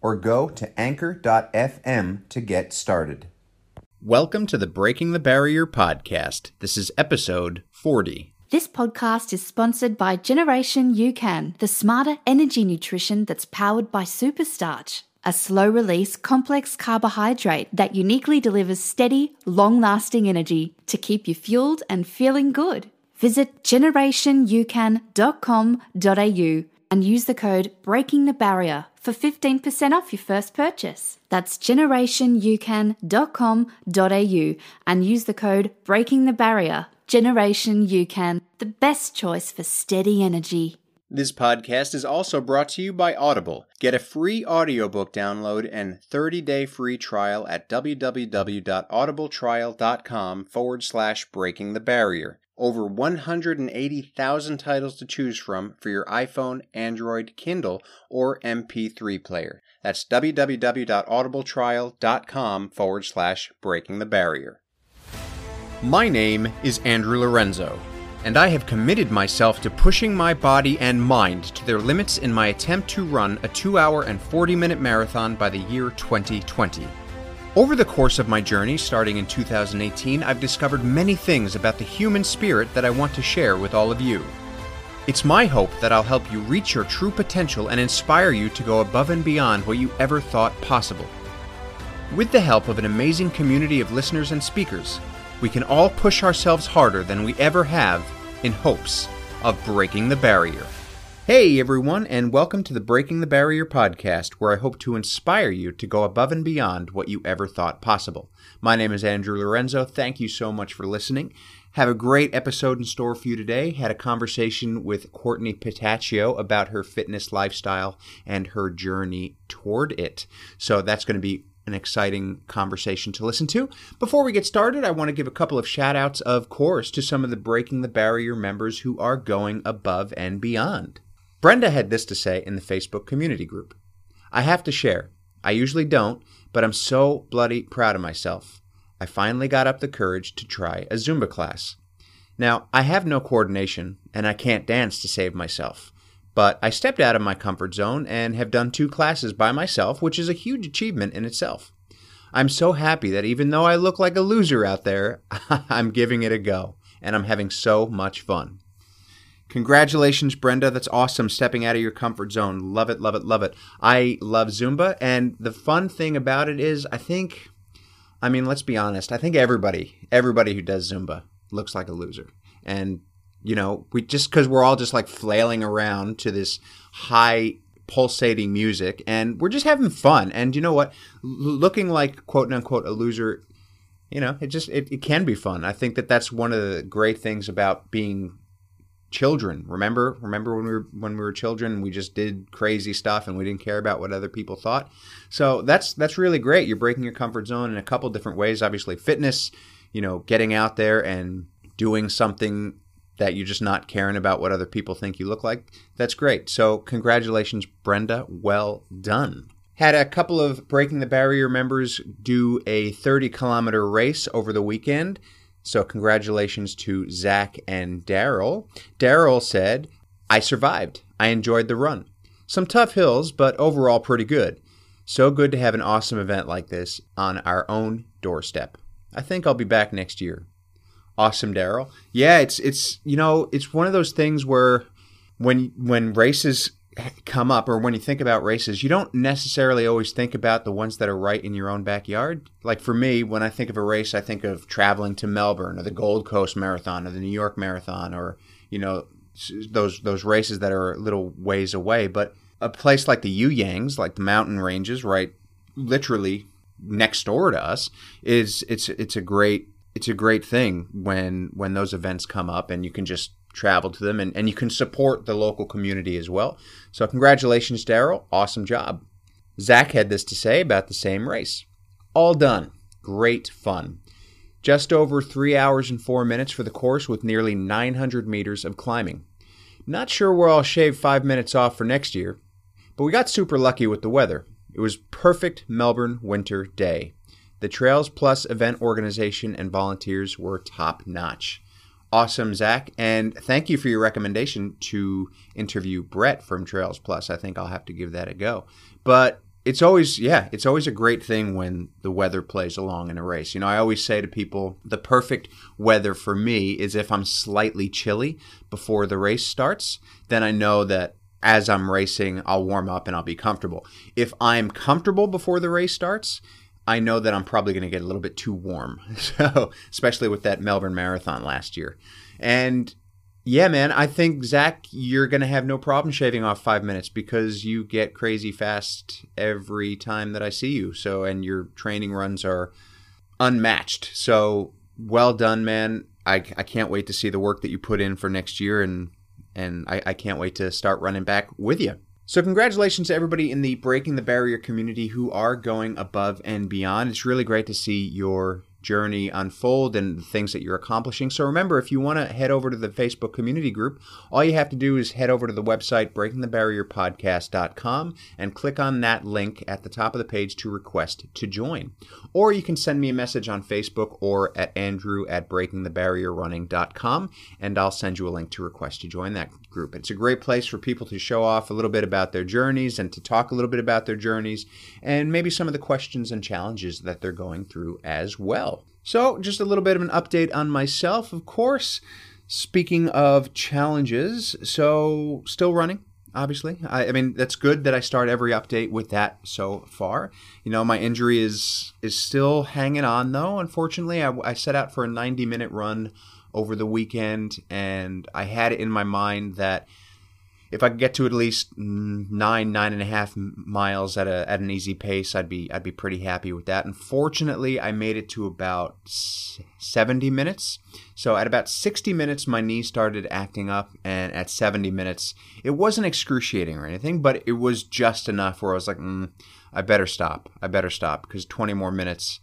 or go to anchor.fm to get started. Welcome to the Breaking the Barrier podcast. This is episode 40. This podcast is sponsored by Generation UCAN, the smarter energy nutrition that's powered by superstarch, a slow release complex carbohydrate that uniquely delivers steady, long lasting energy to keep you fueled and feeling good. Visit generationucan.com.au and use the code Breaking the Barrier for 15% off your first purchase. That's generationucan.com.au and use the code Breaking the Barrier. Generation UCAN, the best choice for steady energy. This podcast is also brought to you by Audible. Get a free audiobook download and 30-day free trial at www.audibletrial.com forward slash breaking the barrier. Over 180,000 titles to choose from for your iPhone, Android, Kindle, or MP3 player. That's www.audibletrial.com forward slash breaking the barrier. My name is Andrew Lorenzo, and I have committed myself to pushing my body and mind to their limits in my attempt to run a 2 hour and 40 minute marathon by the year 2020. Over the course of my journey, starting in 2018, I've discovered many things about the human spirit that I want to share with all of you. It's my hope that I'll help you reach your true potential and inspire you to go above and beyond what you ever thought possible. With the help of an amazing community of listeners and speakers, we can all push ourselves harder than we ever have in hopes of breaking the barrier. Hey everyone, and welcome to the Breaking the Barrier podcast, where I hope to inspire you to go above and beyond what you ever thought possible. My name is Andrew Lorenzo. Thank you so much for listening. Have a great episode in store for you today. Had a conversation with Courtney Petaccio about her fitness lifestyle and her journey toward it. So that's going to be an exciting conversation to listen to. Before we get started, I want to give a couple of shout outs, of course, to some of the Breaking the Barrier members who are going above and beyond. Brenda had this to say in the Facebook community group I have to share. I usually don't, but I'm so bloody proud of myself. I finally got up the courage to try a Zumba class. Now, I have no coordination, and I can't dance to save myself. But I stepped out of my comfort zone and have done two classes by myself, which is a huge achievement in itself. I'm so happy that even though I look like a loser out there, I'm giving it a go, and I'm having so much fun. Congratulations, Brenda. That's awesome. Stepping out of your comfort zone. Love it, love it, love it. I love Zumba. And the fun thing about it is, I think, I mean, let's be honest. I think everybody, everybody who does Zumba looks like a loser. And, you know, we just because we're all just like flailing around to this high pulsating music and we're just having fun. And you know what? Looking like quote unquote a loser you know it just it, it can be fun i think that that's one of the great things about being children. Remember remember when we were when we were children we just did crazy stuff and we didn't care about what other people thought? So that's that's really great. You're breaking your comfort zone in a couple different ways. Obviously fitness you know getting out there and doing something that you're just not caring about what other people think you look like. That's great. So congratulations brenda. Well done. Had a couple of breaking the barrier members do a 30 kilometer race over the weekend so, congratulations to Zach and Daryl. Daryl said, I survived. I enjoyed the run. Some tough hills, but overall pretty good. So good to have an awesome event like this on our own doorstep. I think I'll be back next year. Awesome, Daryl. Yeah, it's it's you know it's one of those things where when when races come up or when you think about races, you don't necessarily always think about the ones that are right in your own backyard. Like for me, when I think of a race, I think of traveling to Melbourne or the Gold Coast Marathon or the New York Marathon or, you know, those those races that are a little ways away, but a place like the You Yangs, like the mountain ranges right literally next door to us is it's it's a great it's a great thing when when those events come up and you can just travel to them and, and you can support the local community as well. So, congratulations, Daryl. Awesome job. Zach had this to say about the same race. All done. Great fun. Just over three hours and four minutes for the course with nearly 900 meters of climbing. Not sure where I'll shave five minutes off for next year, but we got super lucky with the weather. It was perfect Melbourne winter day. The Trails Plus event organization and volunteers were top notch. Awesome, Zach. And thank you for your recommendation to interview Brett from Trails Plus. I think I'll have to give that a go. But it's always, yeah, it's always a great thing when the weather plays along in a race. You know, I always say to people, the perfect weather for me is if I'm slightly chilly before the race starts, then I know that as I'm racing, I'll warm up and I'll be comfortable. If I'm comfortable before the race starts, I know that I'm probably going to get a little bit too warm. So, especially with that Melbourne Marathon last year. And yeah, man, I think Zach, you're going to have no problem shaving off five minutes because you get crazy fast every time that I see you. So, and your training runs are unmatched. So, well done, man. I, I can't wait to see the work that you put in for next year, and and I, I can't wait to start running back with you. So, congratulations to everybody in the Breaking the Barrier community who are going above and beyond. It's really great to see your journey unfold and the things that you're accomplishing. So remember, if you want to head over to the Facebook community group, all you have to do is head over to the website breakingthebarrierpodcast.com and click on that link at the top of the page to request to join. Or you can send me a message on Facebook or at andrew at breakingthebarrierrunning.com and I'll send you a link to request to join that group. It's a great place for people to show off a little bit about their journeys and to talk a little bit about their journeys and maybe some of the questions and challenges that they're going through as well. So, just a little bit of an update on myself, of course. Speaking of challenges, so still running, obviously. I, I, mean, that's good that I start every update with that so far. You know, my injury is is still hanging on though. Unfortunately, I, I set out for a 90 minute run over the weekend, and I had it in my mind that if I could get to at least nine, nine and a half miles at a at an easy pace, I'd be I'd be pretty happy with that. Unfortunately, I made it to about seventy minutes. So at about sixty minutes, my knee started acting up, and at seventy minutes, it wasn't excruciating or anything, but it was just enough where I was like, mm, I better stop. I better stop because twenty more minutes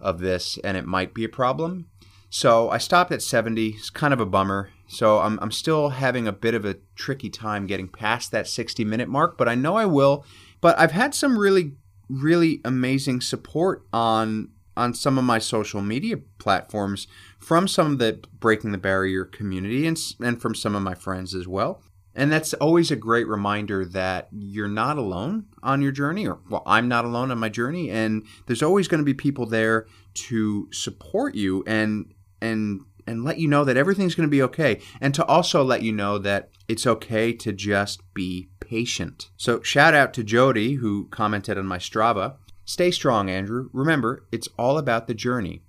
of this, and it might be a problem. So I stopped at 70. It's kind of a bummer. So I'm, I'm still having a bit of a tricky time getting past that 60 minute mark, but I know I will. But I've had some really, really amazing support on on some of my social media platforms from some of the Breaking the Barrier community and, and from some of my friends as well. And that's always a great reminder that you're not alone on your journey, or well, I'm not alone on my journey. And there's always going to be people there to support you and and and let you know that everything's going to be okay and to also let you know that it's okay to just be patient. So shout out to Jody who commented on my Strava. Stay strong, Andrew. Remember, it's all about the journey.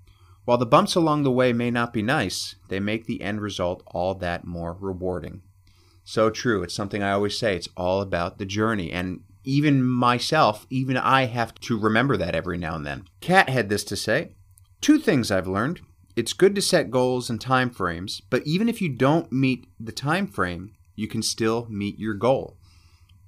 While the bumps along the way may not be nice, they make the end result all that more rewarding. So true. It's something I always say. It's all about the journey. And even myself, even I have to remember that every now and then. Kat had this to say Two things I've learned it's good to set goals and time frames, but even if you don't meet the time frame, you can still meet your goal.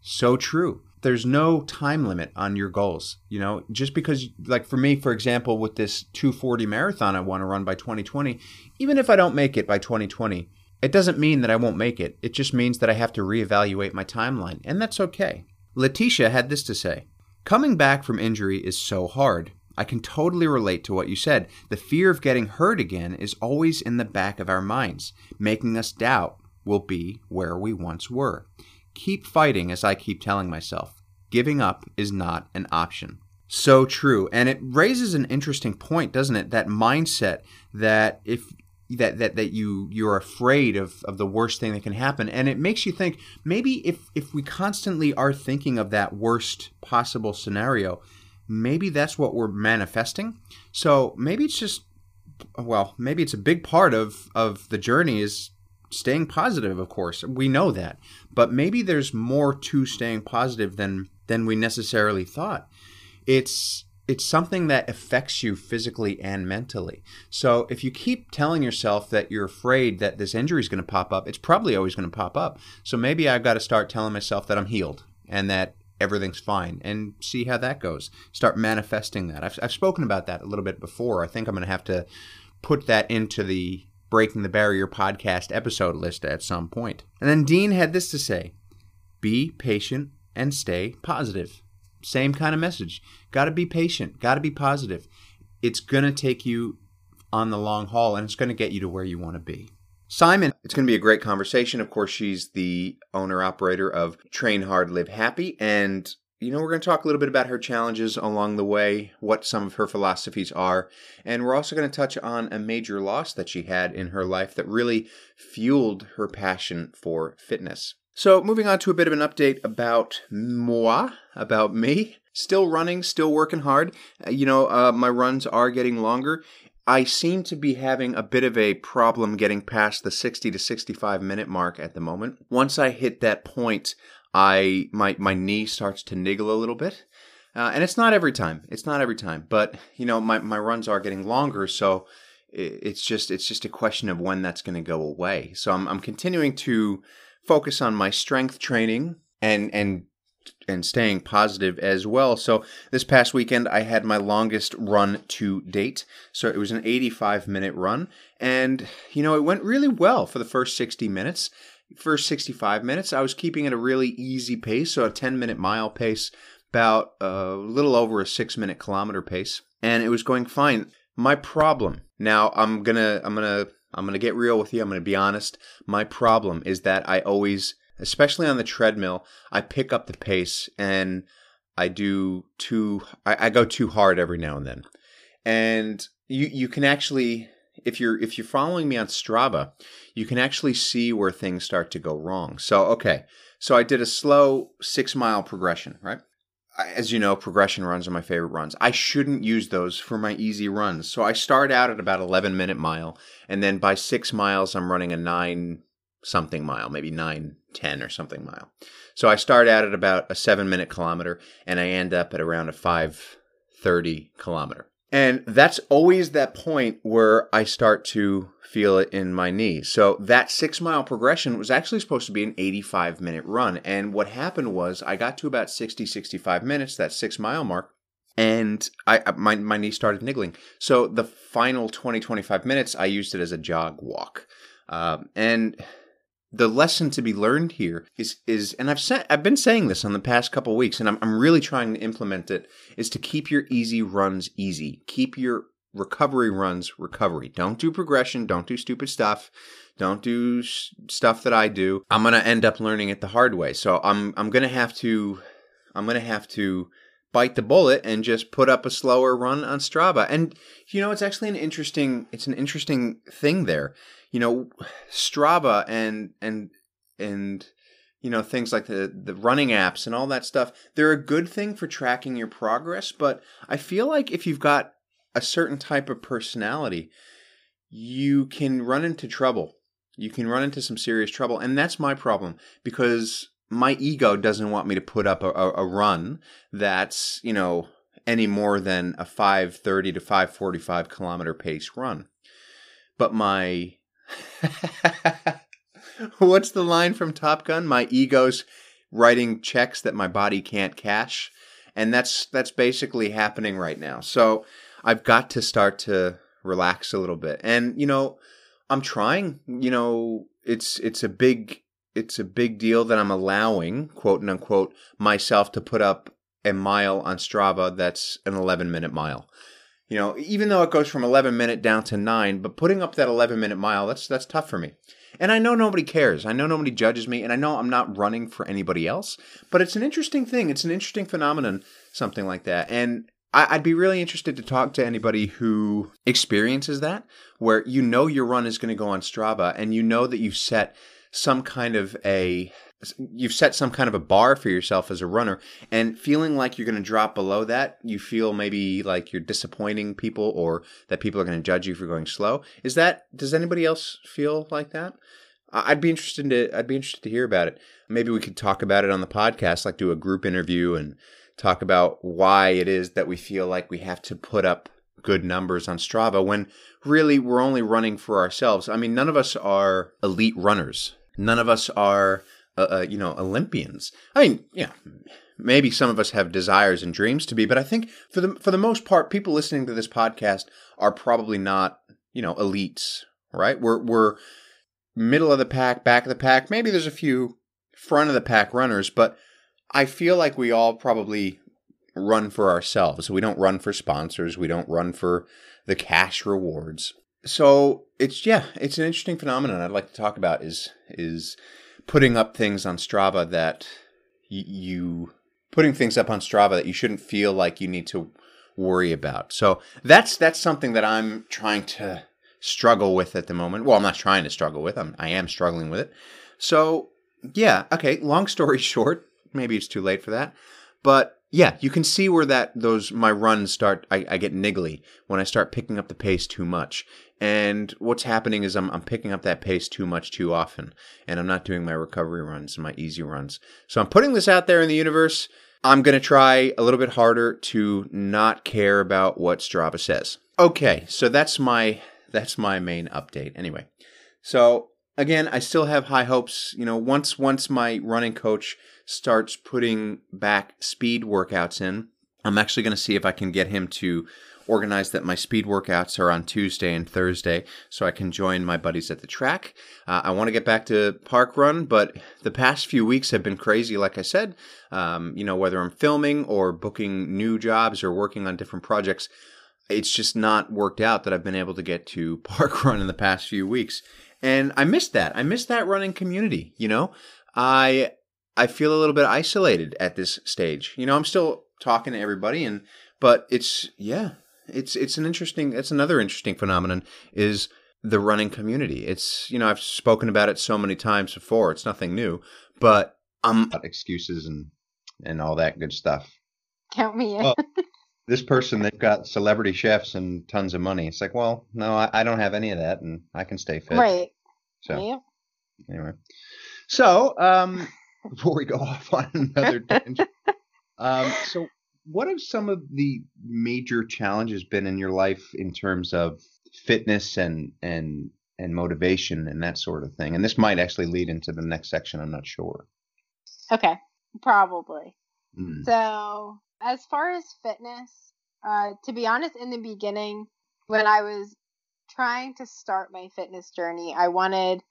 So true. There's no time limit on your goals. You know, just because like for me, for example, with this 240 marathon I want to run by 2020, even if I don't make it by 2020, it doesn't mean that I won't make it. It just means that I have to reevaluate my timeline, and that's okay. Letitia had this to say Coming back from injury is so hard. I can totally relate to what you said. The fear of getting hurt again is always in the back of our minds, making us doubt we'll be where we once were. Keep fighting, as I keep telling myself. Giving up is not an option. So true. And it raises an interesting point, doesn't it? That mindset that if that that that you you're afraid of of the worst thing that can happen and it makes you think maybe if if we constantly are thinking of that worst possible scenario maybe that's what we're manifesting. So maybe it's just well, maybe it's a big part of of the journey is staying positive, of course. We know that. But maybe there's more to staying positive than than we necessarily thought. It's it's something that affects you physically and mentally. So if you keep telling yourself that you're afraid that this injury is going to pop up, it's probably always going to pop up. So maybe I've got to start telling myself that I'm healed and that everything's fine and see how that goes. Start manifesting that. I've, I've spoken about that a little bit before. I think I'm going to have to put that into the Breaking the Barrier podcast episode list at some point. And then Dean had this to say be patient and stay positive. Same kind of message. Got to be patient, got to be positive. It's going to take you on the long haul and it's going to get you to where you want to be. Simon, it's going to be a great conversation. Of course, she's the owner operator of Train Hard, Live Happy. And, you know, we're going to talk a little bit about her challenges along the way, what some of her philosophies are. And we're also going to touch on a major loss that she had in her life that really fueled her passion for fitness. So, moving on to a bit of an update about moi, about me. Still running, still working hard. Uh, you know, uh, my runs are getting longer. I seem to be having a bit of a problem getting past the 60 to 65 minute mark at the moment. Once I hit that point, I my my knee starts to niggle a little bit. Uh, and it's not every time. It's not every time, but you know, my my runs are getting longer, so it's just it's just a question of when that's going to go away. So I'm I'm continuing to focus on my strength training and and and staying positive as well. So this past weekend I had my longest run to date. So it was an 85 minute run and you know it went really well for the first 60 minutes. First 65 minutes I was keeping at a really easy pace, so a 10 minute mile pace, about a little over a 6 minute kilometer pace, and it was going fine. My problem. Now I'm going to I'm going to I'm going to get real with you. I'm going to be honest. My problem is that I always especially on the treadmill, I pick up the pace and I do too. I, I go too hard every now and then, and you you can actually if you're if you're following me on Strava, you can actually see where things start to go wrong. So okay, so I did a slow six mile progression, right? As you know, progression runs are my favorite runs. I shouldn't use those for my easy runs. So I start out at about 11 minute mile, and then by six miles, I'm running a nine something mile, maybe nine ten or something mile. So I start out at about a seven minute kilometer, and I end up at around a five thirty kilometer. And that's always that point where I start to feel it in my knee. So that six mile progression was actually supposed to be an 85 minute run. And what happened was I got to about 60, 65 minutes, that six mile mark, and I my, my knee started niggling. So the final 20, 25 minutes, I used it as a jog walk. Um, and the lesson to be learned here is is and I've said I've been saying this on the past couple weeks and I'm I'm really trying to implement it is to keep your easy runs easy. Keep your recovery runs recovery. Don't do progression, don't do stupid stuff. Don't do stuff that I do. I'm going to end up learning it the hard way. So I'm I'm going to have to I'm going to have to bite the bullet and just put up a slower run on Strava. And you know, it's actually an interesting it's an interesting thing there you know, Strava and and and you know things like the the running apps and all that stuff they're a good thing for tracking your progress but i feel like if you've got a certain type of personality you can run into trouble. You can run into some serious trouble and that's my problem because my ego doesn't want me to put up a, a, run that's you know any more than a 530 to 545 kilometer pace run. But my What's the line from Top Gun? My ego's writing checks that my body can't cash. And that's that's basically happening right now. So I've got to start to relax a little bit. And you know, I'm trying, you know, it's it's a big it's a big deal that I'm allowing, quote unquote, myself to put up a mile on Strava that's an 11 minute mile. You know, even though it goes from 11 minute down to 9, but putting up that 11 minute mile, that's that's tough for me. And I know nobody cares. I know nobody judges me, and I know I'm not running for anybody else. But it's an interesting thing. It's an interesting phenomenon, something like that. And I'd be really interested to talk to anybody who experiences that, where you know your run is going to go on Strava, and you know that you've set some kind of a you've set some kind of a bar for yourself as a runner and feeling like you're going to drop below that you feel maybe like you're disappointing people or that people are going to judge you for going slow. Is that does anybody else feel like that? I'd be interested to i'd be interested to hear about it. Maybe we could talk about it on the podcast like do a group interview and talk about why it is that we feel like we have to put up good numbers on strava when really we're only running for ourselves. I mean none of us are elite runners none of us are uh, uh, you know, Olympians. I mean, yeah, maybe some of us have desires and dreams to be, but I think for the for the most part, people listening to this podcast are probably not, you know, elites, right? We're we're middle of the pack, back of the pack. Maybe there's a few front of the pack runners, but I feel like we all probably run for ourselves. We don't run for sponsors. We don't run for the cash rewards. So it's yeah, it's an interesting phenomenon I'd like to talk about is is putting up things on Strava that y- you putting things up on Strava that you shouldn't feel like you need to worry about. So that's that's something that I'm trying to struggle with at the moment. Well, I'm not trying to struggle with. I'm I am struggling with it. So yeah, okay. Long story short, maybe it's too late for that, but yeah, you can see where that those my runs start. I, I get niggly when I start picking up the pace too much. And what's happening is I'm I'm picking up that pace too much too often, and I'm not doing my recovery runs and my easy runs. So I'm putting this out there in the universe. I'm gonna try a little bit harder to not care about what Strava says. Okay, so that's my that's my main update. Anyway, so again, I still have high hopes. You know, once once my running coach starts putting back speed workouts in, I'm actually going to see if I can get him to organize that my speed workouts are on Tuesday and Thursday so I can join my buddies at the track. Uh, I want to get back to park run, but the past few weeks have been crazy, like I said. Um, you know, whether I'm filming or booking new jobs or working on different projects, it's just not worked out that I've been able to get to park run in the past few weeks. And I missed that. I missed that running community, you know? I I feel a little bit isolated at this stage. You know, I'm still talking to everybody and but it's yeah, it's it's an interesting it's another interesting phenomenon is the running community. It's you know, I've spoken about it so many times before. It's nothing new, but um excuses and and all that good stuff. Count me in. Well, this person they've got celebrity chefs and tons of money. It's like, well, no, I, I don't have any of that and I can stay fit. Right. So yeah. anyway. So, um before we go off on another tangent. Um, so, what have some of the major challenges been in your life in terms of fitness and and and motivation and that sort of thing? And this might actually lead into the next section. I'm not sure. Okay, probably. Mm. So, as far as fitness, uh, to be honest, in the beginning, when I was trying to start my fitness journey, I wanted,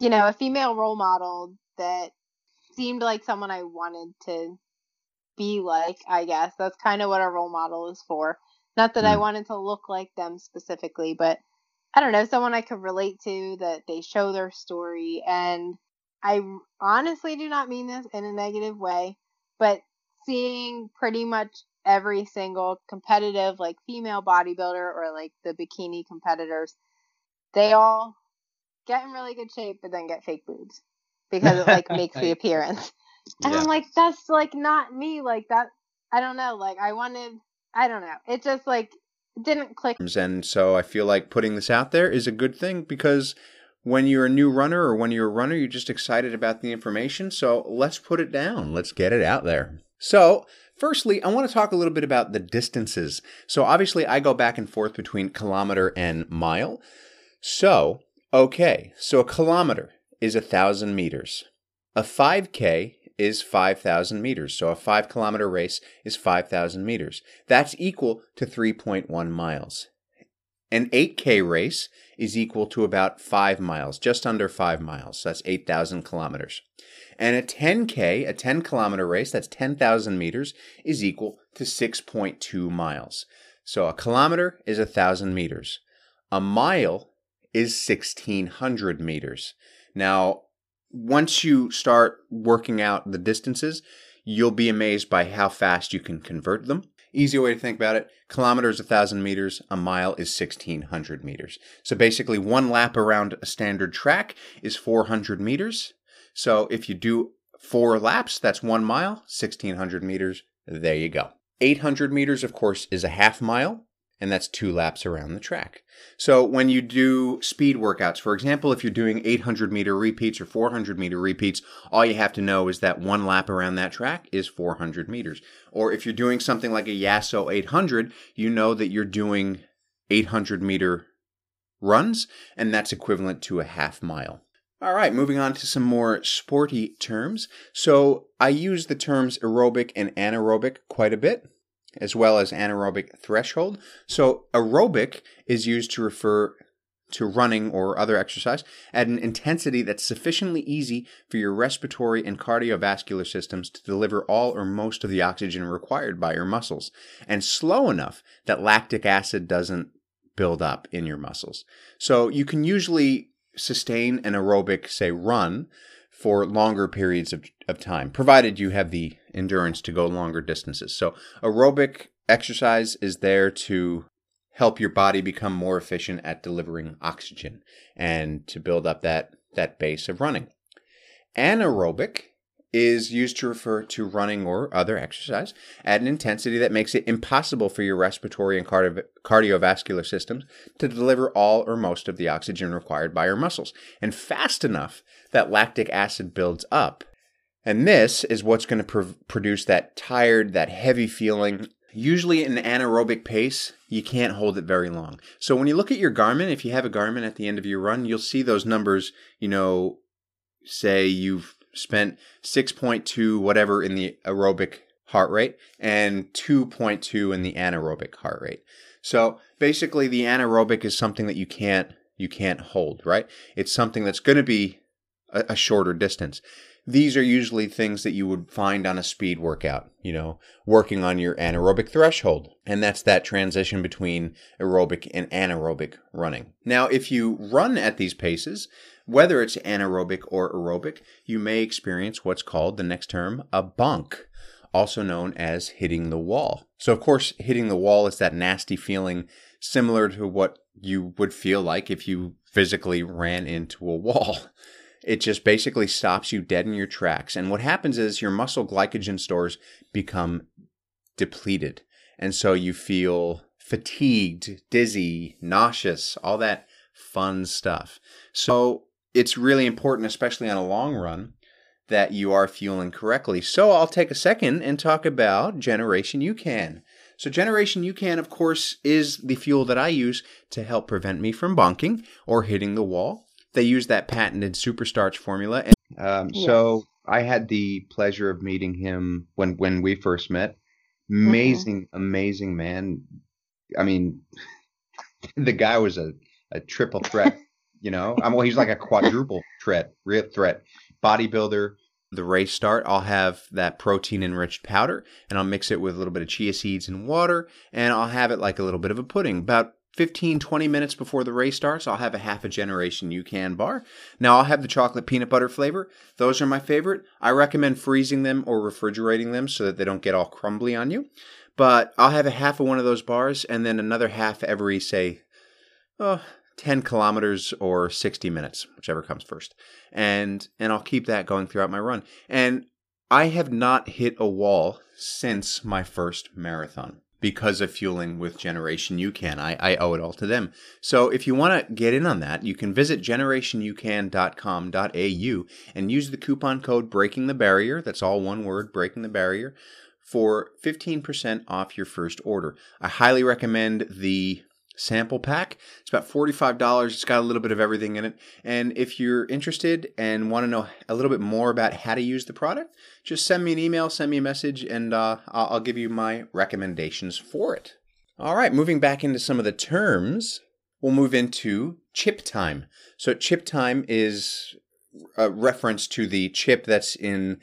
you know, a female role model that seemed like someone I wanted to be like, I guess. That's kind of what a role model is for. Not that mm. I hmm. wanted to look like them specifically, but I don't know, someone I could relate to that they show their story. And I honestly do not mean this in a negative way, but seeing pretty much every single competitive, like female bodybuilder or like the bikini competitors, they all get in really good shape, but then get fake boobs because it like makes the appearance. And yeah. I'm like, that's like not me. Like that, I don't know. Like I wanted, I don't know. It just like didn't click. And so I feel like putting this out there is a good thing because when you're a new runner or when you're a runner, you're just excited about the information. So let's put it down. Let's get it out there. So, firstly, I want to talk a little bit about the distances. So, obviously, I go back and forth between kilometer and mile. So, okay, so a kilometer is a thousand meters. A 5K is 5,000 meters. So a five kilometer race is 5,000 meters. That's equal to 3.1 miles. An 8K race is equal to about 5 miles, just under 5 miles. So that's 8,000 kilometers. And a 10K, a 10 kilometer race, that's 10,000 meters, is equal to 6.2 miles. So a kilometer is 1,000 meters. A mile is 1,600 meters. Now, once you start working out the distances, you'll be amazed by how fast you can convert them. Easy way to think about it kilometer is 1,000 meters, a mile is 1,600 meters. So basically, one lap around a standard track is 400 meters. So if you do four laps, that's one mile, 1,600 meters. There you go. 800 meters, of course, is a half mile and that's two laps around the track. So when you do speed workouts, for example, if you're doing 800 meter repeats or 400 meter repeats, all you have to know is that one lap around that track is 400 meters. Or if you're doing something like a Yasso 800, you know that you're doing 800 meter runs, and that's equivalent to a half mile. All right, moving on to some more sporty terms. So I use the terms aerobic and anaerobic quite a bit, as well as anaerobic threshold. So aerobic is used to refer to running or other exercise at an intensity that's sufficiently easy for your respiratory and cardiovascular systems to deliver all or most of the oxygen required by your muscles, and slow enough that lactic acid doesn't build up in your muscles. So you can usually sustain an aerobic, say, run for longer periods of, of time, provided you have the endurance to go longer distances. So aerobic exercise is there to help your body become more efficient at delivering oxygen and to build up that, that base of running. Anaerobic is used to refer to running or other exercise at an intensity that makes it impossible for your respiratory and cardio- cardiovascular systems to deliver all or most of the oxygen required by your muscles, and fast enough that lactic acid builds up. And this is what's going to pr- produce that tired, that heavy feeling Usually, an anaerobic pace, you can't hold it very long. So, when you look at your Garmin, if you have a Garmin at the end of your run, you'll see those numbers. You know, say you've spent 6.2 whatever in the aerobic heart rate and 2.2 in the anaerobic heart rate. So, basically, the anaerobic is something that you can't you can't hold, right? It's something that's going to be a, a shorter distance these are usually things that you would find on a speed workout, you know, working on your anaerobic threshold. And that's that transition between aerobic and anaerobic running. Now, if you run at these paces, whether it's anaerobic or aerobic, you may experience what's called the next term a bonk, also known as hitting the wall. So, of course, hitting the wall is that nasty feeling similar to what you would feel like if you physically ran into a wall. It just basically stops you dead in your tracks. And what happens is your muscle glycogen stores become depleted. And so you feel fatigued, dizzy, nauseous, all that fun stuff. So it's really important, especially on a long run, that you are fueling correctly. So I'll take a second and talk about Generation UCAN. So Generation UCAN, of course, is the fuel that I use to help prevent me from bonking or hitting the wall they use that patented superstarch formula. And, um, yes. So I had the pleasure of meeting him when when we first met. Amazing, mm-hmm. amazing man. I mean, the guy was a, a triple threat. you know, I'm well, he's like a quadruple threat, real threat. Bodybuilder. The race start, I'll have that protein enriched powder and I'll mix it with a little bit of chia seeds and water and I'll have it like a little bit of a pudding. About 15, 20 minutes before the race starts, I'll have a half a generation UCAN bar. Now I'll have the chocolate peanut butter flavor. Those are my favorite. I recommend freezing them or refrigerating them so that they don't get all crumbly on you. But I'll have a half of one of those bars and then another half every, say, oh, 10 kilometers or 60 minutes, whichever comes first. And and I'll keep that going throughout my run. And I have not hit a wall since my first marathon because of fueling with Generation UCAN. I, I owe it all to them. So if you want to get in on that, you can visit generationucan.com.au and use the coupon code Breaking the Barrier. That's all one word, Breaking the Barrier, for 15% off your first order. I highly recommend the sample pack. It's about $45. It's got a little bit of everything in it. And if you're interested and want to know a little bit more about how to use the product, just send me an email, send me a message, and uh, I'll give you my recommendations for it. All right, moving back into some of the terms, we'll move into chip time. So, chip time is a reference to the chip that's in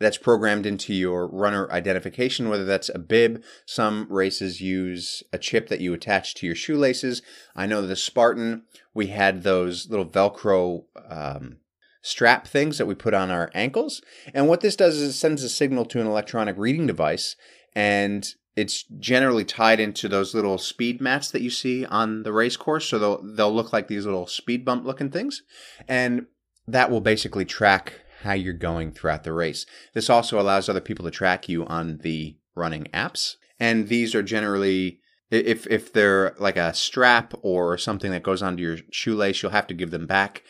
that's programmed into your runner identification, whether that's a bib. Some races use a chip that you attach to your shoelaces. I know the Spartan, we had those little Velcro um, strap things that we put on our ankles. And what this does is it sends a signal to an electronic reading device, and it's generally tied into those little speed mats that you see on the race course. So they'll, they'll look like these little speed bump looking things. And that will basically track how you're going throughout the race. This also allows other people to track you on the running apps. And these are generally if if they're like a strap or something that goes onto your shoelace, you'll have to give them back.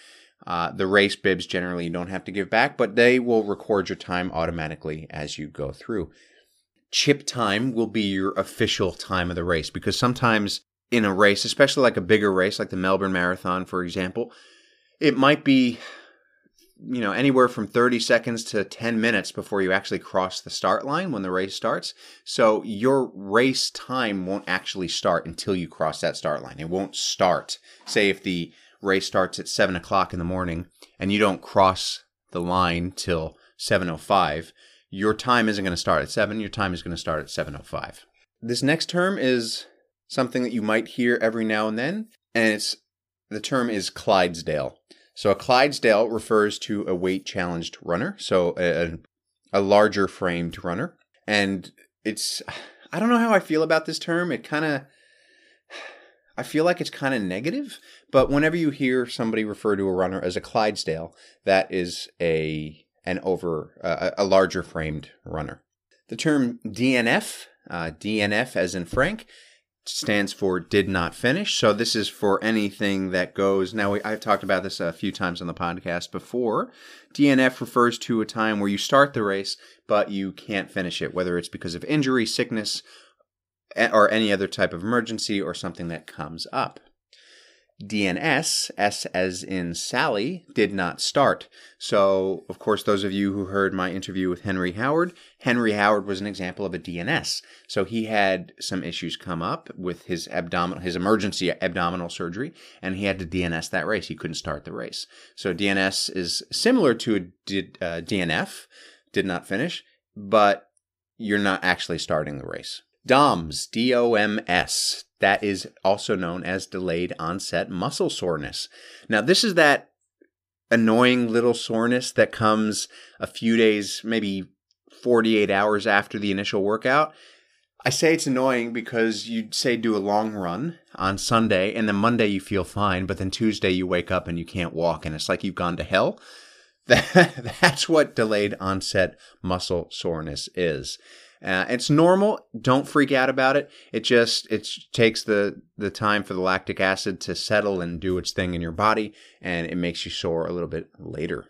Uh, the race bibs generally you don't have to give back, but they will record your time automatically as you go through. Chip time will be your official time of the race because sometimes in a race, especially like a bigger race like the Melbourne Marathon, for example, it might be you know anywhere from 30 seconds to 10 minutes before you actually cross the start line when the race starts. So your race time won't actually start until you cross that start line. It won't start say if the race starts at 7 o'clock in the morning and you don't cross the line till 7.05 your time isn't going to start at 7 your time is going to start at 7.05 this next term is something that you might hear every now and then and it's the term is clydesdale so a Clydesdale refers to a weight challenged runner, so a, a larger framed runner. And it's, I don't know how I feel about this term. It kind of, I feel like it's kind of negative, but whenever you hear somebody refer to a runner as a Clydesdale, that is a an over uh, a larger framed runner. The term DNF, uh, DNF as in Frank, stands for did not finish. So this is for anything that goes. Now, I've talked about this a few times on the podcast before. DNF refers to a time where you start the race, but you can't finish it, whether it's because of injury, sickness, eh, or any other type of emergency or something that comes up. DNS, S as in Sally, did not start. So, of course, those of you who heard my interview with Henry Howard, Henry Howard was an example of a DNS. So he had some issues come up with his abdominal, his emergency abdominal surgery, and he had to DNS that race. He couldn't start the race. So DNS is similar to a uh, DNF, did not finish, but you're not actually starting the race. DOMS, D O M S, that is also known as delayed onset muscle soreness. Now, this is that annoying little soreness that comes a few days, maybe 48 hours after the initial workout. I say it's annoying because you say do a long run on Sunday and then Monday you feel fine, but then Tuesday you wake up and you can't walk and it's like you've gone to hell. That, that's what delayed onset muscle soreness is. Uh, it's normal. Don't freak out about it. It just it takes the the time for the lactic acid to settle and do its thing in your body, and it makes you sore a little bit later.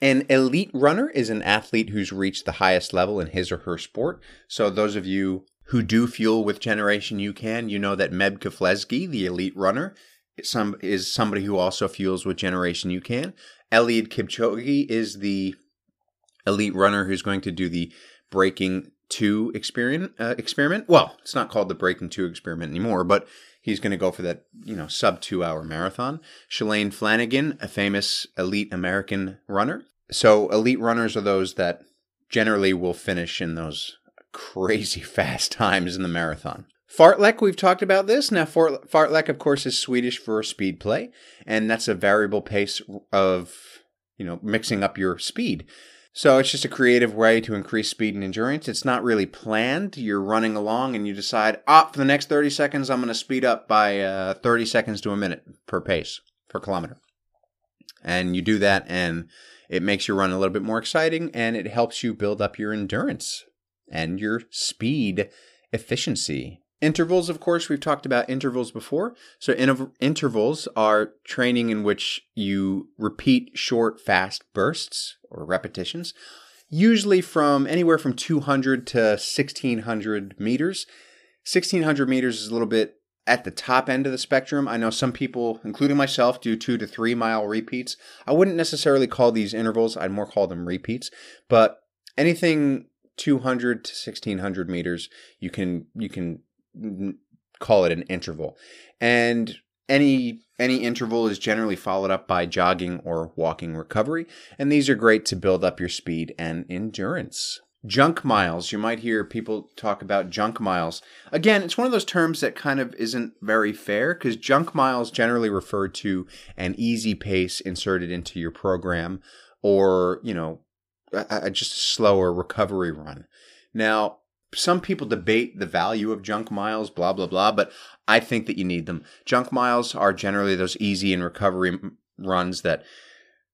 An elite runner is an athlete who's reached the highest level in his or her sport. So those of you who do fuel with Generation UCAN, you know that Meb Keflezighi, the elite runner, some is somebody who also fuels with Generation UCAN. Eliud Kipchoge is the elite runner who's going to do the Breaking Two experiment. Uh, experiment. Well, it's not called the Breaking Two experiment anymore, but he's going to go for that, you know, sub two hour marathon. Shalane Flanagan, a famous elite American runner. So elite runners are those that generally will finish in those crazy fast times in the marathon. Fartlek, we've talked about this. Now, fartlek, of course, is Swedish for speed play, and that's a variable pace of, you know, mixing up your speed. So it's just a creative way to increase speed and endurance. It's not really planned. You're running along and you decide, ah, for the next 30 seconds, I'm going to speed up by uh, 30 seconds to a minute per pace, per kilometer. And you do that, and it makes your run a little bit more exciting, and it helps you build up your endurance and your speed efficiency. Intervals, of course, we've talked about intervals before. So, in- intervals are training in which you repeat short, fast bursts or repetitions, usually from anywhere from 200 to 1600 meters. 1600 meters is a little bit at the top end of the spectrum. I know some people, including myself, do two to three mile repeats. I wouldn't necessarily call these intervals, I'd more call them repeats. But anything 200 to 1600 meters, you can you can call it an interval. And any any interval is generally followed up by jogging or walking recovery, and these are great to build up your speed and endurance. Junk miles, you might hear people talk about junk miles. Again, it's one of those terms that kind of isn't very fair because junk miles generally refer to an easy pace inserted into your program or, you know, a, a just a slower recovery run. Now, some people debate the value of junk miles, blah, blah, blah, but I think that you need them. Junk miles are generally those easy and recovery runs that,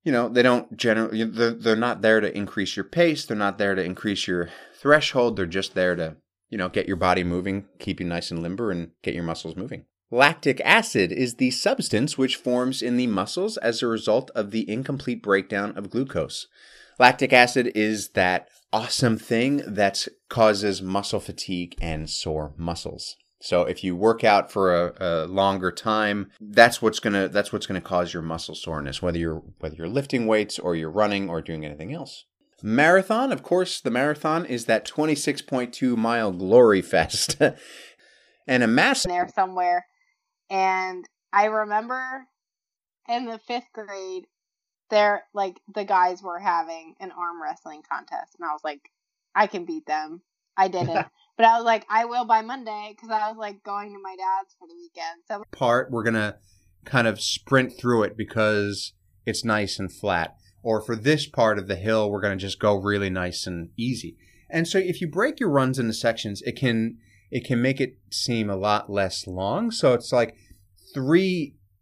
you know, they don't generally, they're, they're not there to increase your pace. They're not there to increase your threshold. They're just there to, you know, get your body moving, keep you nice and limber, and get your muscles moving. Lactic acid is the substance which forms in the muscles as a result of the incomplete breakdown of glucose. Lactic acid is that awesome thing that causes muscle fatigue and sore muscles. So if you work out for a, a longer time, that's what's gonna that's what's gonna cause your muscle soreness, whether you're whether you're lifting weights or you're running or doing anything else. Marathon, of course, the marathon is that 26.2 mile glory fest. and a mass there somewhere. And I remember in the fifth grade, there like the guys were having an arm wrestling contest, and I was like, I can beat them. I didn't. But I was like, I will by Monday because I was like going to my dad's for the weekend. So part we're gonna kind of sprint through it because it's nice and flat. Or for this part of the hill, we're gonna just go really nice and easy. And so if you break your runs into sections, it can it can make it seem a lot less long. So it's like three